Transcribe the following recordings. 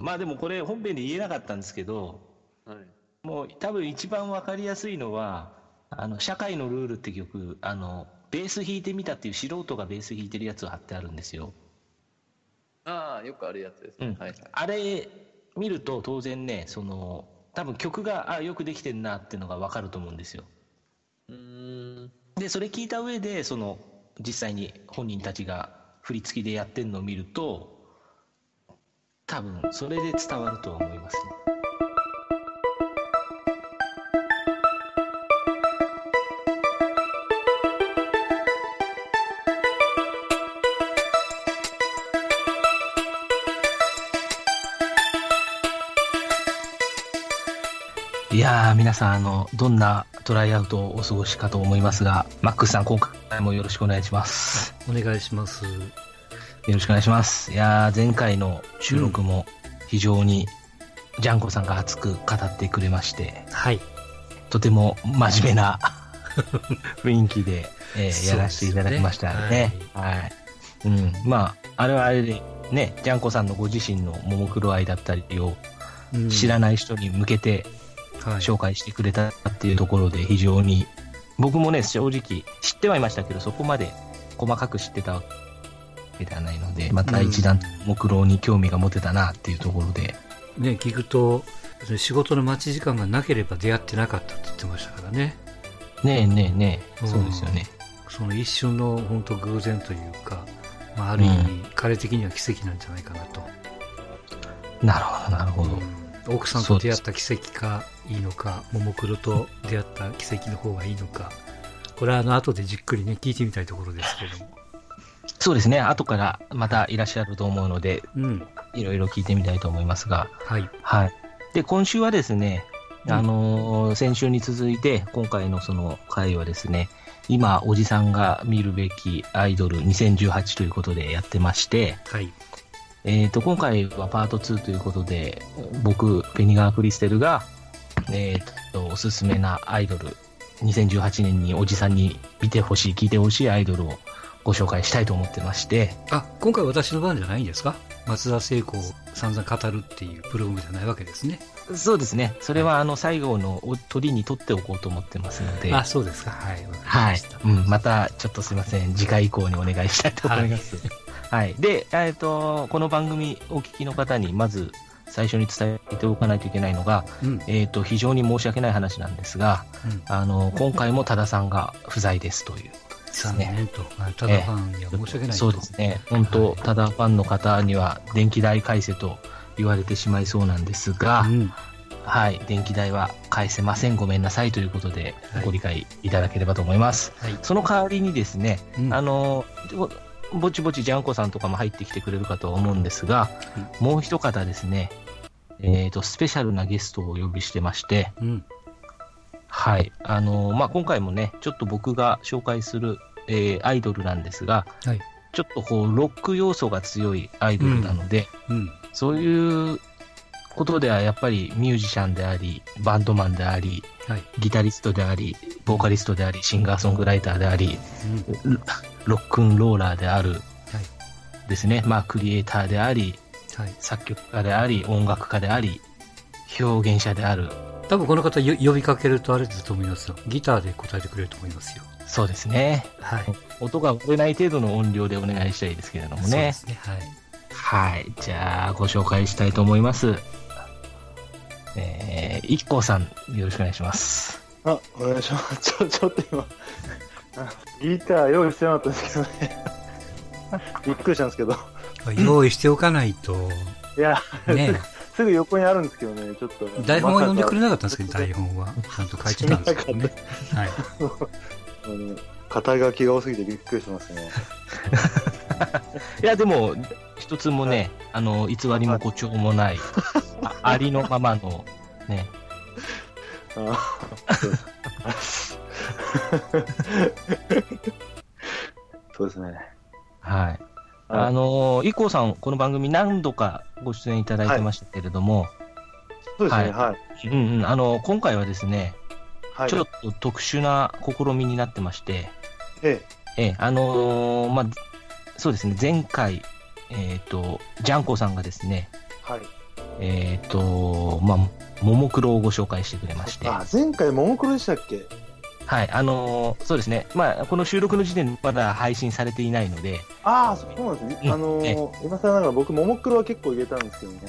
まあでもこれ本編で言えなかったんですけど、はい。もう多分一番わかりやすいのは、あの、社会のルールって曲、あの、ベース弾いてみたっていう素人がベース弾いてるやつを貼ってあるんですよ。ああ、よくあるやつですね。うんはいはい。あれ見ると当然ね、その、多分曲が、あ、よくできてんなっていうのがわかると思うんですよ。うーん。で、それ聞いた上で、その、実際に本人たちが振り付きでやってるのを見ると、多分それで伝わるとは思いますね。いやー、皆さん、あの、どんなトライアウトをお過ごしかと思いますが、マックスさん、今回もよろしくお願いします。お願いします。よろしくお願いします。いやー、前回の収録も非常に、ジャンコさんが熱く語ってくれまして、はい。とても真面目な 雰囲気で、えーやらせていただきましたね。はい。うん。まあ、あれはあれで、ね、ジャンコさんのご自身のももクロ愛だったりをうん知らない人に向けてはい。紹介してくれたっていうところで非常に、僕もね、正直知ってはいましたけど、そこまで細かく知ってたわけではないので、また一段ともクロに興味が持てたなっていうところで、ね、聞くと、仕事の待ち時間がなければ出会ってなかったって言ってましたからね。ねえねえねえ、うんそうですよね。その一瞬の本当偶然というか、まあ、ある意味、うん彼的には奇跡なんじゃないかなと。なるほど、なるほど。うん奥さんと出会った奇跡かいいのか、ももクロと出会った奇跡の方がいいのか、これはあの後でじっくりね、聞いてみたいところですけれども。そうですね、後からまたいらっしゃると思うので、うん。いろいろ聞いてみたいと思いますが、はい。はい。で、今週はですね、うんあのー先週に続いて、今回のその回はですね、今、おじさんが見るべきアイドル2018ということでやってまして、はい。えっ、と、今回はパート2ということで、僕、ペニガー・クリステルが、えっ、と、おすすめなアイドル、2018年におじさんに見てほしい、聞いてほしいアイドルをご紹介したいと思ってまして、あ、今回私の番じゃないんですか？松田聖子を散々語るっていうプログラムじゃないわけですね。そうですね、それはあの、最後のお鳥に取っておこうと思ってますので、あ、そうですか。はい。はい。うん、また、ちょっとすいません。次回以降にお願いしたいと思います。はい。で、えっ、と、この番組お聞きの方に、まず、最初に伝えておかないといけないのが、うん。えっ、と、非常に申し訳ない話なんですが、うん。あの、今回も多田さんが不在ですという残ね。念と。あただファンには申し訳ないと。そうですね。本当、はいただファンの方には、電気代返せと言われてしまいそうなんですが、うん。はい。電気代は返せません。ごめんなさいということで、はいご理解いただければと思います。はい。その代わりにですね、うんあの、ぼぼちぼちジャンコさんとかも入ってきてくれるかとは思うんですが、もう一方ですね、えっ、と、スペシャルなゲストをお呼びしてまして、うん。はい。あの、まあ、今回もね、ちょっと僕が紹介する、えーアイドルなんですが、はい。ちょっとこう、ロック要素が強いアイドルなので、うん。そういうことではやっぱりミュージシャンであり、バンドマンであり、はい。ギタリストであり、ボーカリストであり、シンガーソングライターであり、うん。ロロックンローラーであるはい。ですね。まあ、クリエイターであり、はい。作曲家であり、音楽家であり、表現者である。多分この方よ呼びかけるとあれだと思いますよ。ギターで答えてくれると思いますよ。そうですね。はい。音が割れない程度の音量でお願いしたいですけれどもね。そうですね。はい。はい。じゃあ、ご紹介したいと思います。えー、一 k さん、よろしくお願いします。あ、お願いします。ちょ、ちょっと今、あギター用意してなかったんですけどね。びっくりしたんですけど。用意しておかないと、いや、ね、すぐ横にあるんですけどね、ちょっと。台本は読んでくれななかったんですけど、台本は。ちゃんと書いてたんですけどね。はい。肩書きが多すぎてびっくりしてますね。いや、でも、一つもね、あの、偽りも誇張もない、あありのままの、ね、あそうですそうですね。はい。あの、イコさん、この番組何度かご出演いただいてましたけれども、そうですね、ははい。うんうん、あの、今回はですね、はい。ちょっと特殊な試みになってまして、ええ。え、あのーまあ、そうですね、前回、えっ、と、ジャンコさんがですね、え、はい。えっ、と、まあ、ももクロをご紹介してくれまして、あ、前回、ももクロでしたっけ？はい、あのーそうですね、まあ、この収録の時点でまだ配信されていないので、ああ、そうなんですね。うんあのえー、今更ながら僕、ももクロは結構入れたんですけどね。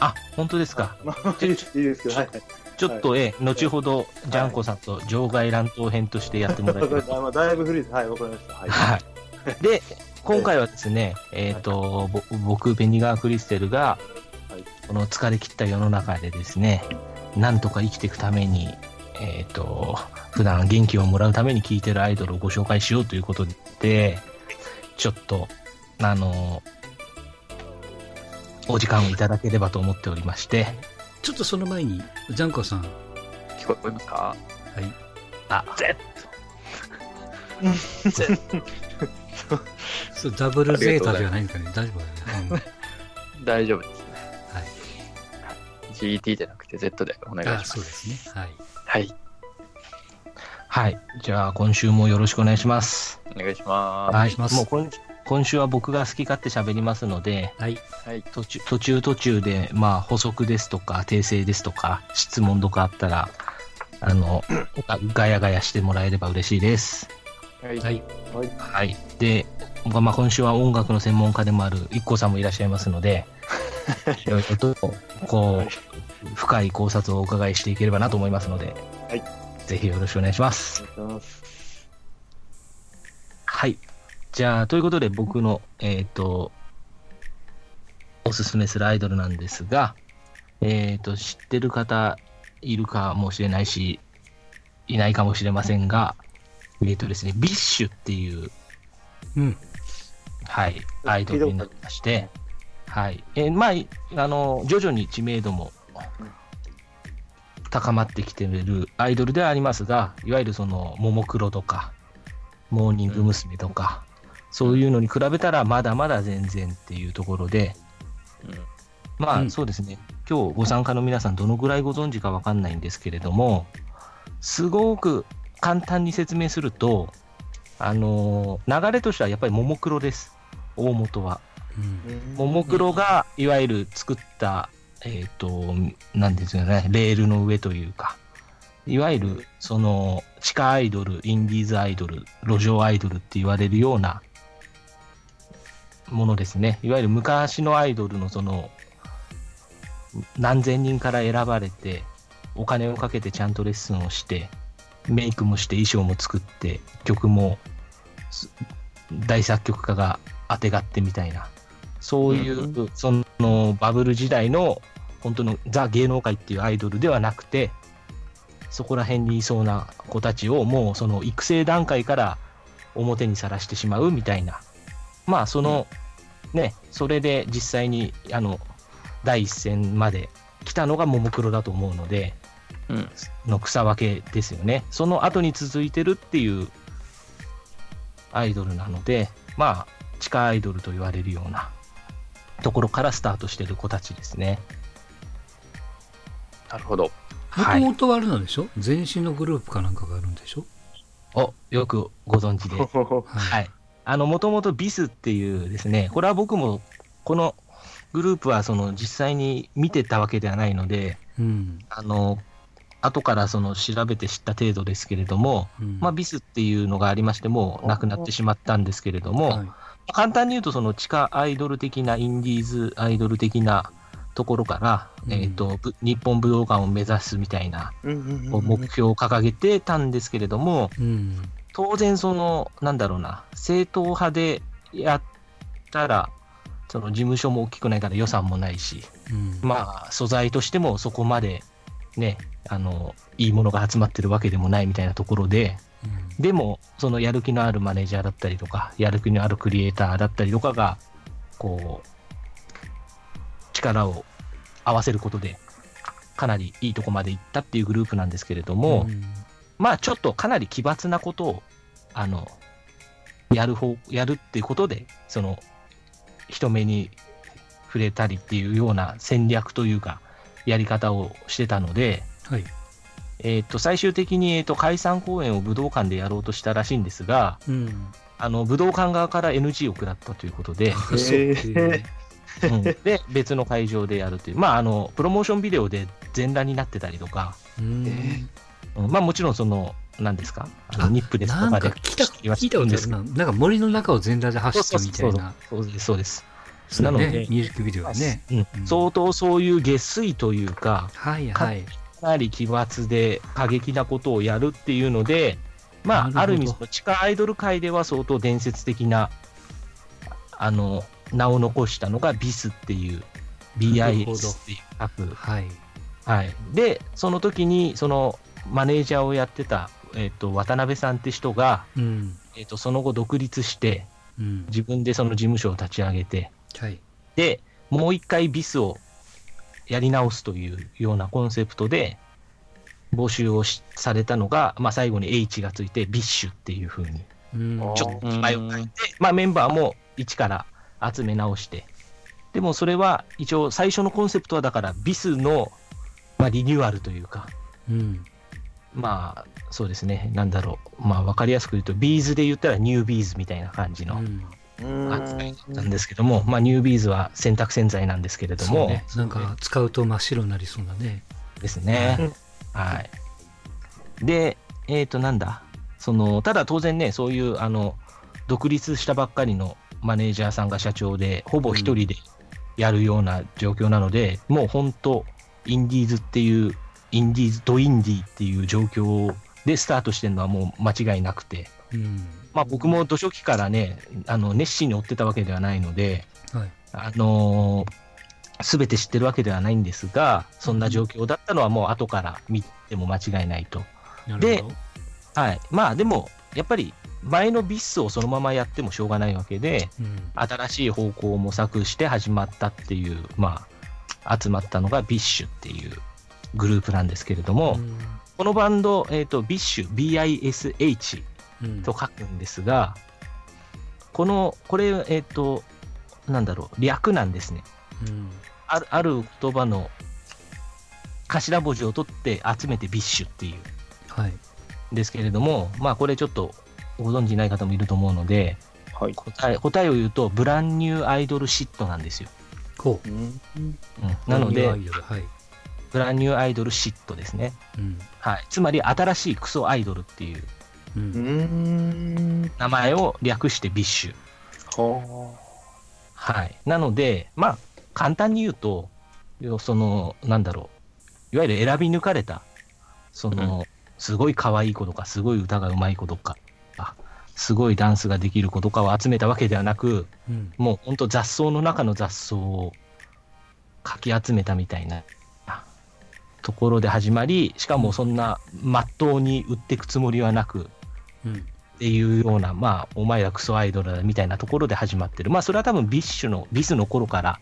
あ、本当ですか。まあ、いいですけど、はい。ちょっと、ええ、後ほど、ジャンコさんと場外乱闘編としてやってもらえればとあ まあだいぶ古いです。はい、わかりました。はい。はい。で、今回はですね、えっ、と、ぼ僕、ベニガー・クリステルが、はいこの疲れ切った世の中でですね、なんとか生きていくために、えっ、と、普段元気をもらうために聴いてるアイドルをご紹介しようということで、ちょっと、あの、お時間をいただければと思っておりまして、ちょっとその前に、ジャンコさん。は聞こえますか？い。あ、?Z! そうダブルゼータじゃないんですかね。大丈夫だよね。大丈夫ですね。うんはい。GT じゃなくて Z でお願いしあます。そうですね。はい。はい。はい。じゃあ、今週もよろしくお願いします。お願いしま願いしますもう今今週は僕が好き勝手喋りますので、はい。す。はい。途中途中途中で、まあ、補足ですとか、訂正ですとか、質問とかあったら、あの、が ガヤガヤしてもらえれば嬉しいです。はい。はい。はい。で、まあ、今週は音楽の専門家でもある IKKO さんもいらっしゃいますので、いろいろと、こう、深い考察をお伺いしていければなと思いますので、はい。ぜひよろしくお願いします。お願いします。はい。じゃあ、ということで僕の、えっ、と、おすすめするアイドルなんですが、えっ、と、知ってる方いるかもしれないし、いないかもしれませんが、えっ、とですね、 BiSH っていう、うん。はい、アイドルになりまして、はい。えーまあ、あの、徐々に知名度も高まってきているアイドルではありますが、いわゆるその、ももクロとか、モーニング娘。とか、そういうのに比べたらまだまだ全然っていうところで、まあ、うんそうですね、今日ご参加の皆さんどのぐらいご存知かわかんないんですけれども、すごく簡単に説明すると、あのー流れとしてはやっぱりももクロです、大元は。ももクロがいわゆる作った、えっ、と、なんですよね、レールの上というか、いわゆるその地下アイドル、インディーズアイドル、路上アイドルって言われるようなものですね。いわゆる昔のアイドルのその何千人から選ばれて、お金をかけてちゃんとレッスンをして、メイクもして衣装も作って、曲も大作曲家があてがってみたいな、そういう、そのバブル時代の本当のザ芸能界っていうアイドルではなくて、そこら辺にいそうな子たちをもうその育成段階から表にさらしてしまうみたいな。まあその、ね、それで実際にあの第一線まで来たのがももクロだと思うので、うん。の草分けですよね。その後に続いてるっていうアイドルなので、まあ、地下アイドルと言われるようなところからスタートしてる子たちですね。なるほど。もはい。ともとはあれなんでしょ？前身のグループかなんかがあるんでしょ？お、よくご存知で。は。はいい。あの、もともとビスっていうですね、これは僕も、このグループはその実際に見てたわけではないので、うん。あの、後からその調べて知った程度ですけれども、うんまあ、ビスっていうのがありましても、なくなってしまったんですけれども、はい簡単に言うと、その地下アイドル的な、インディーズアイドル的なところから、うんえっ、と、ぶ日本武道館を目指すみたいな目標を掲げてたんですけれども、うん。当然その、なんだろうな、正統派でやったら、その事務所も大きくないから予算もないし、うん。まあ、素材としてもそこまでね、あの、いいものが集まってるわけでもないみたいなところで、うんでも、そのやる気のあるマネージャーだったりとか、やる気のあるクリエイターだったりとかが、こう、力を合わせることで、かなりいいとこまで行ったっていうグループなんですけれども、うんまあちょっとかなり奇抜なことを、あの、やる方、やるっていうことで、その、人目に触れたりっていうような戦略というか、やり方をしてたので、はい。えっ、と、最終的に、えっ、と、解散公演を武道館でやろうとしたらしいんですが、うん。あの、武道館側から NG を食らったということで、そう。ん。で、別の会場でやるという、まあ、あの、プロモーションビデオで全裸になってたりとか、うん。えうん。まあ、もちろんその、何ですか、あのあニップレスなんとかでか聞いた言わ聞いたことあるな。なんか森の中を全裸で走ってみたいな。そうです、そうです。そうなのでね、ミュージックビデオでね。相当そういう下水というか、はいはい。かなり奇抜で過激なことをやるっていうので、まあ、ある意味、その地下アイドル界では相当伝説的な、あの、名を残したのがビスっていう、BIS っていう書く。はい。はい。で、その時に、その、マネージャーをやってた、えっ、と、渡辺さんって人が、うん。えっ、と、その後独立して、うん。自分でその事務所を立ち上げて、はい。で、もう一回 BiS をやり直すというようなコンセプトで、募集をしされたのが、まあ、最後に H がついて、 BiSH っていう風に、うん。ちょっと名前をて、まあ、メンバーも一から集め直して、でもそれは一応最初のコンセプトはだから、 BiS の、まあ、リニューアルというか、うん。まあ、そうですね、なんだろう、まあ、わかりやすく言うと、ビーズで言ったらニュービーズみたいな感じの。うん扱いなんですけども、まあ、ニュービーズは洗濯洗剤なんですけれども、そうね。なんか使うと真っ白になりそうなね。ですね。はい。で、えっ、と、なんだ、その、ただ当然ね、そういう、あの、独立したばっかりのマネージャーさんが社長で、ほぼ一人でやるような状況なので、もう本当、インディーズっていう、インディーズ、ドインディーっていう状況でスタートしてるのはもう間違いなくて、うん。まあ僕も図書期からね、あの、熱心に追ってたわけではないので、はい。あのすべて知ってるわけではないんですが、そんな状況だったのはもう後から見ても間違いないと。で。はい。まあでも、やっぱり前のビスをそのままやってもしょうがないわけで、うん。新しい方向を模索して始まったっていう、まあ、集まったのがビッシュっていうグループなんですけれども、このバンド、えっ、と、ビッシュ、BISH うん。と書くんですが、この、これ、えっ、と、なんだろう、略なんですね。うん。あるある言葉の頭文字を取って集めてビッシュっていうはい。ですけれども、まあこれちょっとご存知ない方もいると思うので、はい。答え答えを言うと、 Brand New Idol Shit なんですよ。こう。うんうん、なのではい。 Brand New Idol Shit ですね。うん。はい。つまり新しいクソアイドルっていうう。うんん。名前を略してビッシュ。ははい。なので、まあ簡単に言うと、要その、なんだろう、いわゆる選び抜かれた、その、すごい可愛い子とか、すごい歌がうまい子とか、あすごいダンスができる子とかを集めたわけではなく、うん。もう本当雑草の中の雑草をかき集めたみたいなあところで始まり、しかもそんな真っ当に売っていくつもりはなく、うん。っていうような、まあ、お前らクソアイドルだみたいなところで始まってる。まあ、それは多分ビッシュの、ビスの頃から、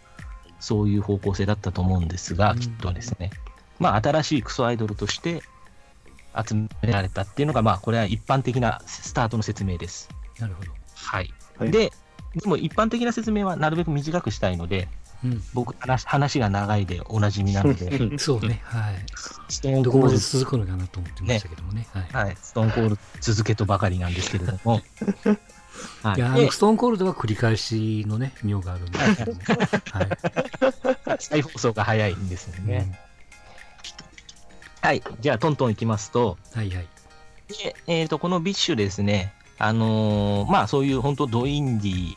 そういう方向性だったと思うんですが、うんきっとですね。まあ、新しいクソアイドルとして集められたっていうのが、まあ、これは一般的なスタートの説明です。なるほど。はい。はいで、でも一般的な説明はなるべく短くしたいので、うん。僕、話話が長いでおなじみなので、そうね。はい。ストーンどこまでコール続くのかなと思ってましたけどもね。はい。はい、ストーンコール続けとばかりなんですけれども、はいいや、ストーンコールドは繰り返しのね、妙があるんで。はい。再放送が早いんですよね。はい。じゃあ、トントンいきますと、はいはい。で、えっ、と、このビッシュですね、あのーまあ、そういう本当ドインディー、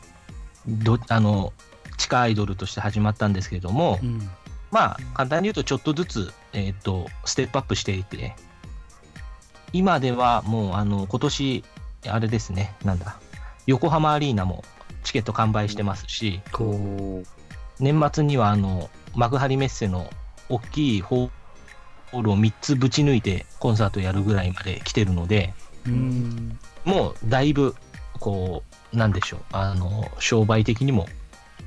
ど、あの、地下アイドルとして始まったんですけれども、うん。まあ、簡単に言うと、ちょっとずつ、えっ、と、ステップアップしていて、今ではもう、あの、今年、あれですね、なんだ、横浜アリーナもチケット完売してますし、こ年末には、あの、幕張メッセの大きいホールを3つぶち抜いてコンサートやるぐらいまで来てるので、う。うん。もうだいぶ、こう、なんでしょう、あの、商売的にも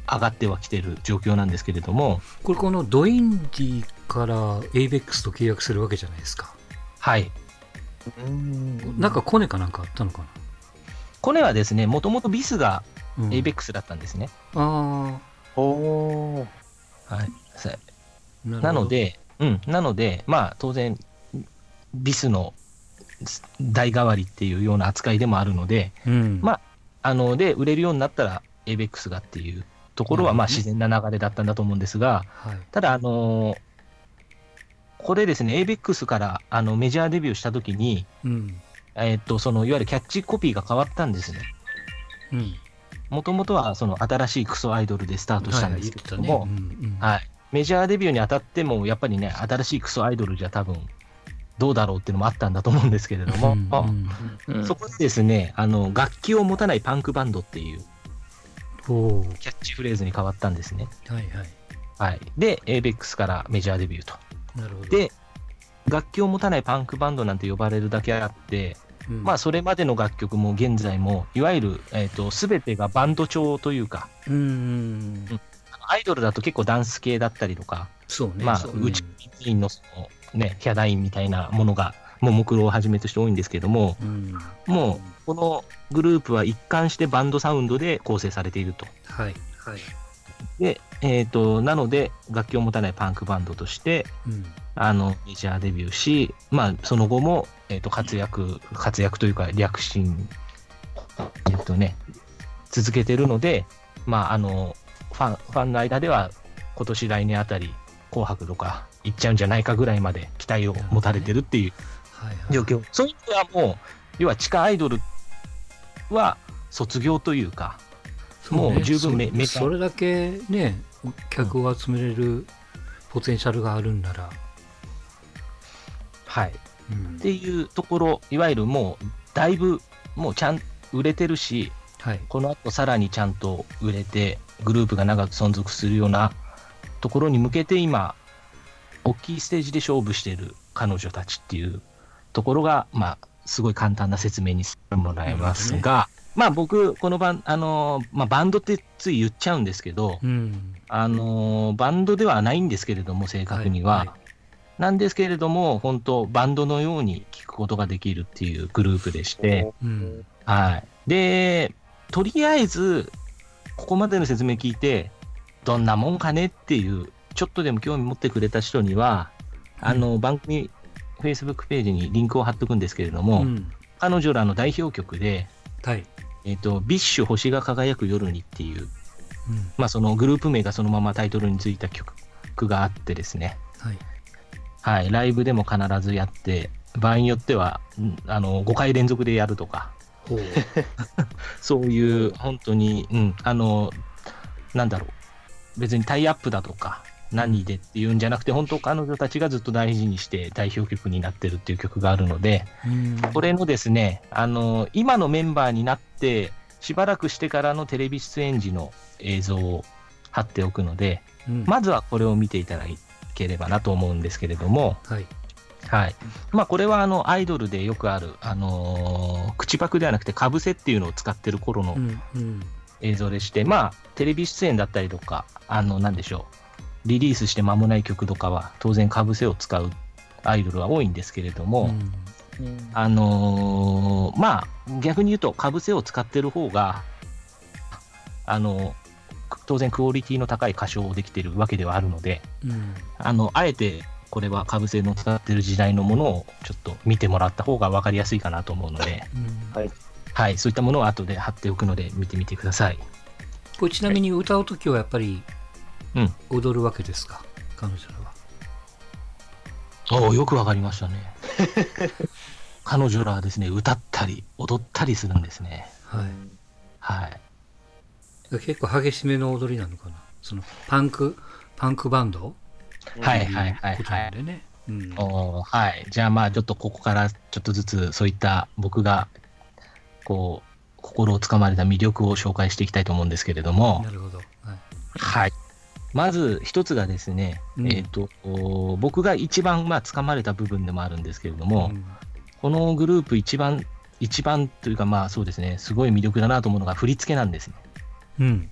上がってはきてる状況なんですけれども、これ、このドインディから ABEX と契約するわけじゃないですか。はい。なんかコネかなんかあったのかコネはですね、もともとビスがな、うん、ABEX だったんですね。あおー。はい。なるほどなの、で、うん、なので、まあ、当然、ビスの代替わりっていうような扱いでもあるので、うん。まあの、で、売れるようになったら ABEX がっていうところは、まあ、自然な流れだったんだと思うんですが、はい。ただ、あのーこれですね、ABEX からあのメジャーデビューしたときに、うん。えっと、そのいわゆるキャッチコピーが変わったんですね。うん。もともとはその新しいクソアイドルでスタートしたんですけども、はいね。うんうんはい、メジャーデビューにあたっても、やっぱりね、新しいクソアイドルじゃ多分どうだろうっていうのもあったんだと思うんですけれども、うんうんうんそこでですねあの、楽器を持たないパンクバンドっていうキャッチフレーズに変わったんですね。はいはい。はい、で、ABEX からメジャーデビューと。なるほど。で、楽器を持たないパンクバンドなんて呼ばれるだけあって、うん、まあ、それまでの楽曲も現在も、いわゆる、えっ、と、すべてがバンド調というか、うんうん。アイドルだと結構ダンス系だったりとか、そうね。まあ、そううちのその、ね、ヒャダインみたいなものが、ももクロをはじめとして多いんですけども、うん。もう、このグループは一貫してバンドサウンドで構成されていると。はい。はい。で、えっ、と、なので、楽器を持たないパンクバンドとして、うん。あの、メジャーデビューし、まあ、その後も、えっ、と、活躍、活躍というか、躍進、えっ、とね、続けてるので、まあ、あの、ファン、ファンの間では、今年来年あたり、紅白とか行っちゃうんじゃないかぐらいまで期待を持たれてるっていうはいはい。状況。そういう意味ではもう、要は地下アイドルは卒業というか、もう十分めそめそれだけね、客を集めれるポテンシャルがあるんなら、はい。うん。っていうところ、いわゆるもう、だいぶ、もうちゃん、売れてるし、はい。この後さらにちゃんと売れて、グループが長く存続するようなところに向けて今、大きいステージで勝負している彼女たちっていうところが、まあ、すごい簡単な説明にしてもらいますが、まあ僕、このバン、あのーまあバンドってつい言っちゃうんですけど、うん。あのーバンドではないんですけれども、正確には。はいなんですけれども、本当、バンドのように聴くことができるっていうグループでして、うん。はい。で、とりあえず、ここまでの説明聞いて、どんなもんかねっていう、ちょっとでも興味持ってくれた人には、あの、番組、Facebook ページにリンクを貼っとくんですけれども、うん。彼女らの代表曲で、はい。えっ、と、ビッシュ星が輝く夜にっていう、うん。まあそのグループ名がそのままタイトルについた曲があってですね、はい。はい、ライブでも必ずやって、場合によっては、んあの、5回連続でやるとか、ほう。そういう、本当に、うん、あの、なんだろう、別にタイアップだとか、何でっていうんじゃなくて、本当彼女たちがずっと大事にして代表曲になってるっていう曲があるので、うんこれのですね、あの、今のメンバーになって、しばらくしてからのテレビ出演時の映像を貼っておくので、うんまずはこれを見ていただければなと思うんですけれども、はい。はい。まあ、これはあの、アイドルでよくある、あのー口パクではなくて、かぶせっていうのを使ってる頃のうん。うん。映像でして、まあ、テレビ出演だったりとか、あの、なんでしょう、リリースして間もない曲とかは、当然かぶせを使うアイドルは多いんですけれども、うんあのーまあ、逆に言うと、かぶせを使ってる方が、あの当然クオリティの高い歌唱をできてるわけではあるので、うん。あの、あえて、これはかぶせの使ってる時代のものをちょっと見てもらった方が分かりやすいかなと思うので、うんはいはい、そういったものを後で貼っておくので見てみてください。これちなみに歌うときはやっぱりうん。踊るわけですか、彼女らは。おお、よくわかりましたね。彼女らはですね、歌ったり、踊ったりするんですね。はい。はい。結構激しめの踊りなのかな？そのパンク、パンクバンド？はいはいはいはい。でね。うん。おーはい。じゃあまあ、ちょっとここからちょっとずつ、そういった僕が、こう、心をつかまれた魅力を紹介していきたいと思うんですけれどもな、るほど。はい。はい。まず一つがですね、うんえっ、と、お僕が一番、まあ、つかまれた部分でもあるんですけれども、うんこのグループ一番、一番というか、まあそうですね、すごい魅力だなと思うのが振り付けなんですね。うん。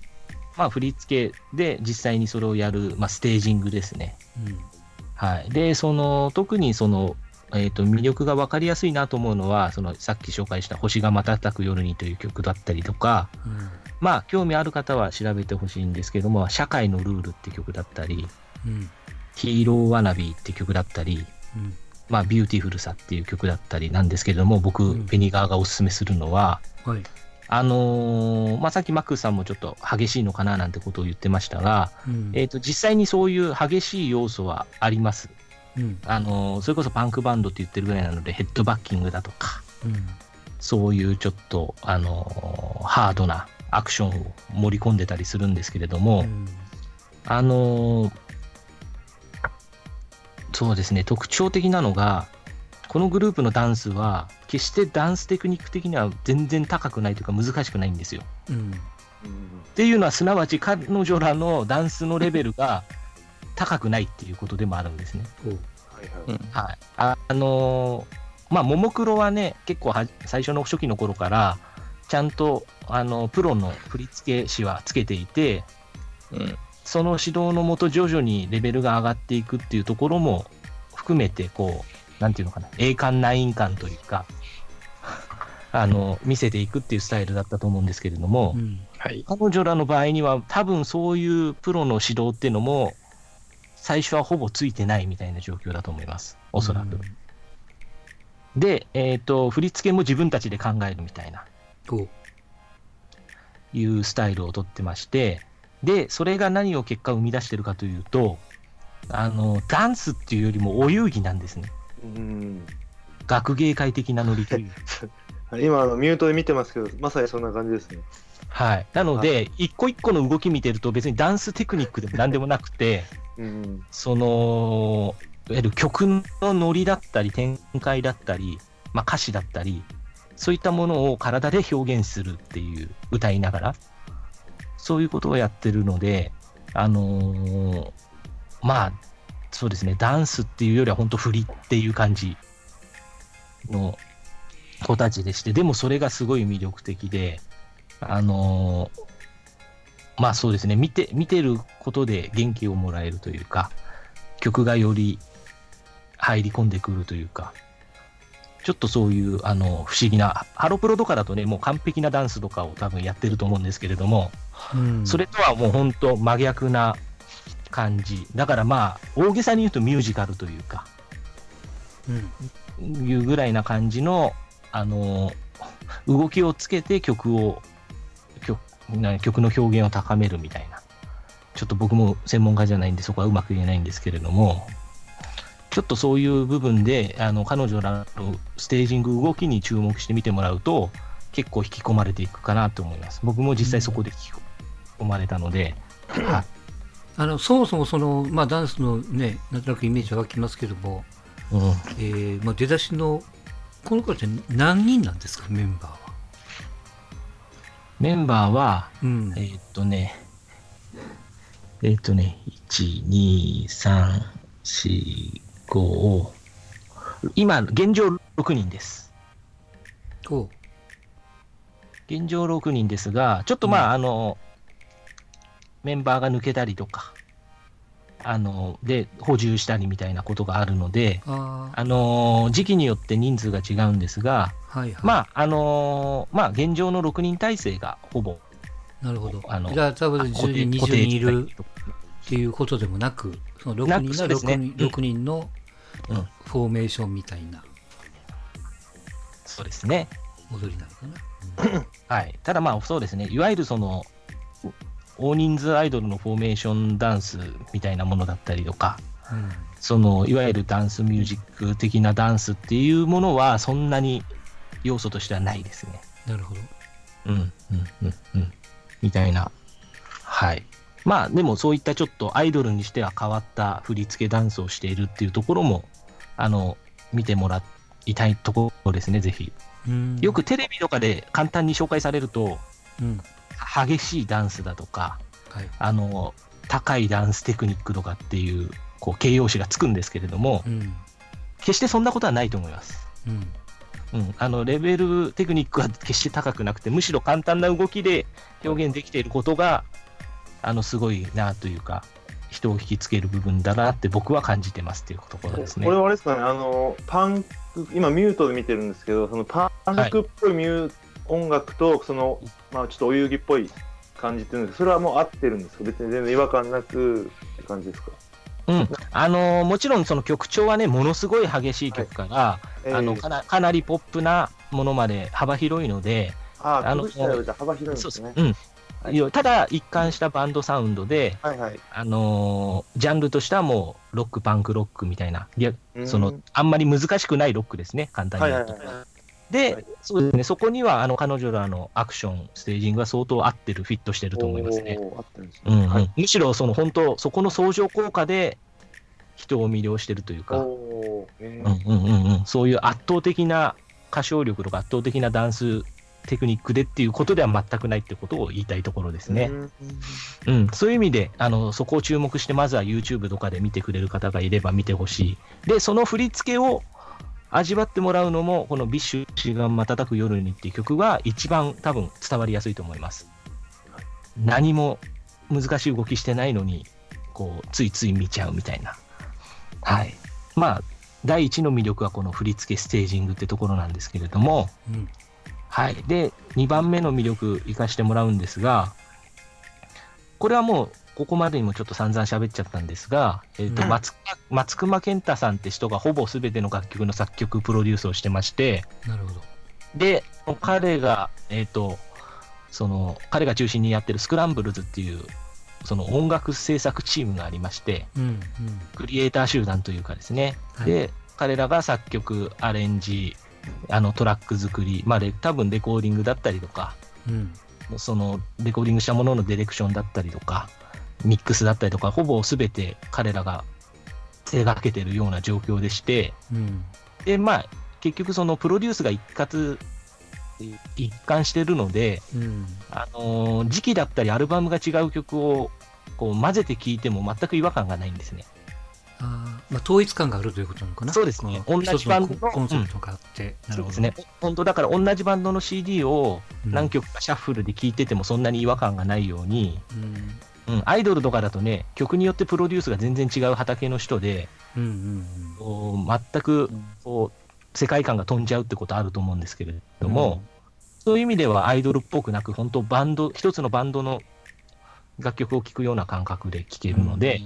まあ振り付けで実際にそれをやる、まあ、ステージングですね。うん。はい。で、その、特にその、えっ、と、魅力が分かりやすいなと思うのは、その、さっき紹介した星が瞬く夜にという曲だったりとか、うん。まあ、興味ある方は調べてほしいんですけども、社会のルールって曲だったり、うん。ヒーローワナビーって曲だったり、うん。まあ、ビューティフルさっていう曲だったりなんですけれども、僕、うんペニガーがおすすめするのは、はい。あのーまあ、さっきマックスさんもちょっと激しいのかななんてことを言ってましたが、うんえー、と実際にそういう激しい要素はあります。うんあのーそれこそパンクバンドって言ってるぐらいなので、ヘッドバッキングだとか、うんそういうちょっと、あのーハードなアクションを盛り込んでたりするんですけれども、うんあのーそうですね、特徴的なのが、このグループのダンスは、決してダンステクニック的には全然高くないというか難しくないんですよ。うんうんっていうのは、すなわち彼女らのダンスのレベルが高くないっていうことでもあるんですね。おうはいはい。はい。ああのーまあ、ももクロはね、結構は最初の初期の頃から、ちゃんと、あの、プロの振付師はつけていて、うん。その指導のもと徐々にレベルが上がっていくっていうところも含めて、こう、なんていうのかな、栄冠内員感というか、あの、見せていくっていうスタイルだったと思うんですけれども、うんはい。彼女らの場合には多分そういうプロの指導っていうのも、最初はほぼついてないみたいな状況だと思います。おそらく。で、えっ、と、振り付けも自分たちで考えるみたいな、いうスタイルをとってまして、で、それが何を結果生み出してるかというと、あの、ダンスっていうよりもお遊戯なんですね。うん学芸会的なノリという。今あの、ミュートで見てますけど、まさにそんな感じですね。はい。なので、一個一個の動き見てると別にダンステクニックでも何でもなくて、うんその、いわゆる曲のノリだったり、展開だったり、まあ、歌詞だったり、そういったものを体で表現するっていう、歌いながら、そういうことをやってるので、あのーまあ、そうですね、ダンスっていうよりは本当振りっていう感じの子たちでして、でもそれがすごい魅力的で、あのーまあそうですね、見て、見てることで元気をもらえるというか、曲がより入り込んでくるというか、ちょっとそういうあの不思議な、ハロプロとかだとね、もう完璧なダンスとかを多分やってると思うんですけれども、うんそれとはもう本当真逆な感じ。だからまあ、大げさに言うとミュージカルというか、うんいうぐらいな感じの、あの、動きをつけて曲を、曲な曲の表現を高めるみたいな。ちょっと僕も専門家じゃないんで、そこはうまく言えないんですけれども、ちょっとそういう部分で、あの、彼女らのステージング動きに注目して見てもらうと、結構引き込まれていくかなと思います。僕も実際そこで引き込まれたので、はい。あのそもそもその、まあ、ダンスのねなんとなくイメージは湧きますけども、うん。えーまあ、出だしのこの子たち何人なんですかメンバーは、メンバーは、うんえーっとね、えーっとね、1、2、3、4、5、今、現状6人です。現状6人ですが、ちょっとまあ、あの、メンバーが抜けたりとか、あの、で、補充したりみたいなことがあるので、あの、時期によって人数が違うんですが、はいはい、まあ、あの、まあ、現状の6人体制がほぼ、なるほど。あのじゃあ多分固定10人20固定人いるっていうことでもなくその6人がなくそうですね6人,、6人のうんフォーメーションみたいなそうですね。踊りなのかな、はい、ただまあそうですね、いわゆるその大人数アイドルのフォーメーションダンスみたいなものだったりとか、うんそのいわゆるダンスミュージック的なダンスっていうものは、そんなに要素としてはないですね。なるほどうん、うん、うん、うん。みたいな。はい。まあでもそういったちょっとアイドルにしては変わった振り付けダンスをしているっていうところも、あの、見てもらいたいところですね、ぜひ。うんよくテレビとかで簡単に紹介されると、うん激しいダンスだとか、はいあの、高いダンステクニックとかっていう、こう、形容詞がつくんですけれども、うん決してそんなことはないと思います。うんうん。あの、レベル、テクニックは決して高くなくて、むしろ簡単な動きで表現できていることが、あの、すごいなというか、人を引きつける部分だなって僕は感じてますっていうところですねこれ。はあれですかね、あの、パンク、今ミュートで見てるんですけど、そのパンクっぽいミュー、音楽と、その、まあちょっとお遊戯っぽい感じっていうんですけど、それはもう合ってるんですか？別に全然違和感なくって感じですか？うん。あのもちろんその曲調はね、ものすごい激しい曲から、あのかなかなりポップなものまで幅広いので、ああ、あの幅広いんですね。うん。いやただ、一貫したバンドサウンドで、はいはい。あのージャンルとしてはもう、ロック、パンク、ロックみたいな、いやうんその、あんまり難しくないロックですね、簡単にはい言うと。はいはい。で、はいそうですね、そこには、あの、彼女らのアクション、ステージングが相当合ってる、フィットしてると思いますね。むしろ、その、本当そこの相乗効果で、人を魅了してるというか、おーえうんうんうんうん、そういう圧倒的な歌唱力とか圧倒的なダンステクニックでっていうことでは全くないってことを言いたいところですね。うんうん、そういう意味で、あの、そこを注目して、まずは YouTube とかで見てくれる方がいれば見てほしい。で、その振り付けを味わってもらうのも、このビッシュ星が瞬く夜にっていう曲が一番多分伝わりやすいと思います。何も難しい動きしてないのに、こう、ついつい見ちゃうみたいな。はい。まあ、第一の魅力はこの振り付けステージングってところなんですけれども、うん。はい。で、2番目の魅力、活かしてもらうんですが、これはもう、ここまでにもちょっと散々喋っちゃったんですが、えっ、と、うん松熊松熊健太さんって人がほぼ全ての楽曲の作曲、プロデュースをしてまして、なるほど。で、彼が、えっ、と、その、彼が中心にやってるスクランブルズっていう、その音楽制作チームがありまして、うん。うん。クリエイター集団というかですね、はいで、彼らが作曲、アレンジ、あのトラック作り、まあ、レ多分レコーディングだったりとか、うん。そのレコーディングしたもののディレクションだったりとか、ミックスだったりとか、ほぼすべて彼らが手がけてるような状況でして、うん。で、まあ、結局そのプロデュースが一括、一貫してるので、うん。あのー時期だったりアルバムが違う曲をこう混ぜて聴いても全く違和感がないんですね。あーまあ、統一感があるということなのかな？そうですね同じバンドのコンセプトがあって。なるほど。ね。本当だから同じバンドの CD をうん何曲かシャッフルで聴いててもそんなに違和感がないように、うん。うん、アイドルとかだとね、曲によってプロデュースが全然違う畑の人で、うん。うん。全くこう世界観が飛んじゃうってことあると思うんですけれども、そういう意味ではアイドルっぽくなく、本当バンド、一つのバンドの楽曲を聴くような感覚で聴けるので、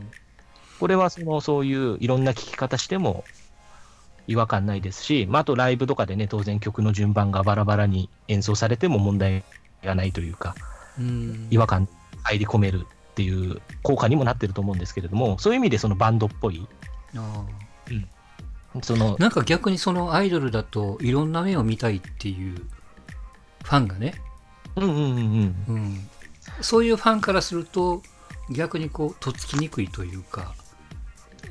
これはそのそういういろんな聴き方しても違和感ないですし、まあ、あとライブとかでね、当然曲の順番がバラバラに演奏されても問題がないというか、うん。違和感入り込めるっていう効果にもなってると思うんですけれども、そういう意味でそのバンドっぽい、あそのー、なんか逆にそのアイドルだといろんな面を見たいっていうファンがね、うんうんうんうん、うん、そういうファンからすると逆にこうとっつきにくいというか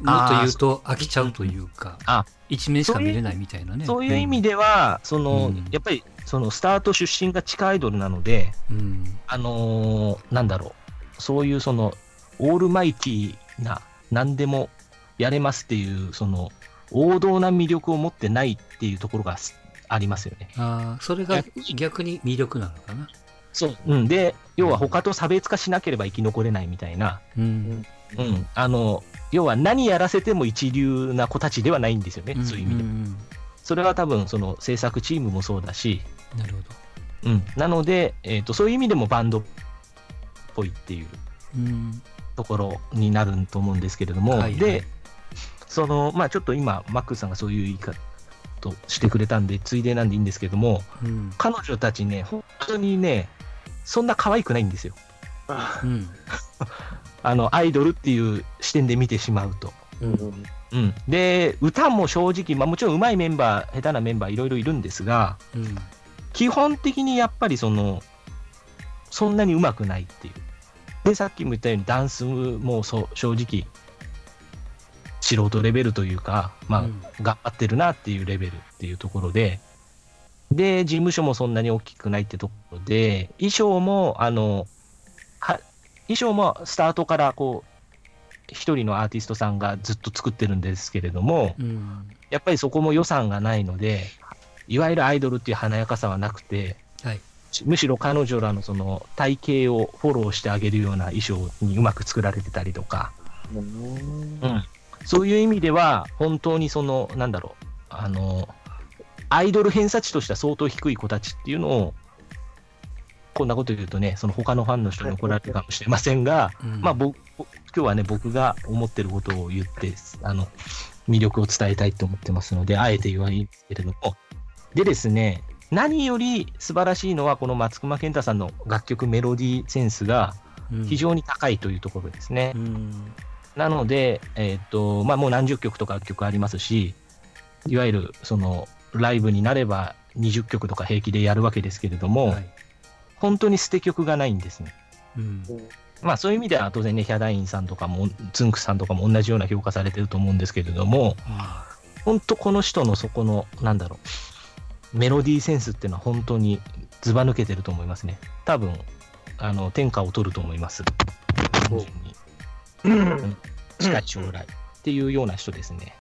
もっと言うと飽きちゃうというかあ。一面しか見れないみたいなね。そういう意味では、その、うん。やっぱりそのスタート出身が地下アイドルなので、うん。あのーなんだろう、そういうその、オールマイティーな、何でもやれますっていう、その、王道な魅力を持ってないっていうところがすありますよね。あーそれが逆に。逆に魅力なのかな。そう。うん。で、要は他と差別化しなければ生き残れないみたいな、うん。うん。あの、要は何やらせても一流な子たちではないんですよね、そういう意味で。んそれは多分、その制作チームもそうだし、なるほど。うん。なので、えっ、と、そういう意味でもバンドっぽいっていううん。ところになると思うんですけれども、はいはい。で、その、まあちょっと今、マックスさんがそういう言い方としてくれたんで、ついでなんでいいんですけども、うん。彼女たちね、本当にね、そんな可愛くないんですよ。あうん あの、アイドルっていう視点で見てしまうと。うんうんうん。で、歌も正直、まあもちろん上手いメンバー、下手なメンバーいろいろいるんですが、うん基本的にやっぱりその、そんなに上手くないっていう。で、さっきも言ったようにダンスもそう正直、素人レベルというか、まあ、うん頑張ってるなっていうレベルっていうところで、で、事務所もそんなに大きくないってところで、衣装も、あの、は衣装もスタートからこう、一人のアーティストさんがずっと作ってるんですけれども、うん。やっぱりそこも予算がないので、いわゆるアイドルっていう華やかさはなくて、はい。むしろ彼女らのその体型をフォローしてあげるような衣装にうまく作られてたりとか、うん。うん、そういう意味では、本当にその、なんだろう、あの、アイドル偏差値としては相当低い子たちっていうのを、こんなこと言うとね、その他のファンの人に怒られるかもしれませんが、うんまあ僕、今日はね、僕が思ってることを言って、あの、魅力を伝えたいと思ってますので、あえて言わないんですけれども。でですね、何より素晴らしいのは、この松隈健太さんの楽曲メロディーセンスがうん非常に高いというところですね。うん。なので、えーっと、まあ、もう何十曲とか楽曲ありますし、いわゆる、その、ライブになれば20曲とか平気でやるわけですけれども、はい。本当に捨て曲がないんですね。うん。まあそういう意味では当然ね、ヒャダインさんとかも、ツンクさんとかも同じような評価されてると思うんですけれども、本当この人のそこの、なんだろう、メロディーセンスっていうのは本当にずば抜けてると思いますね。多分、あの、天下を取ると思います。単純にうん近い将来っていうような人ですね。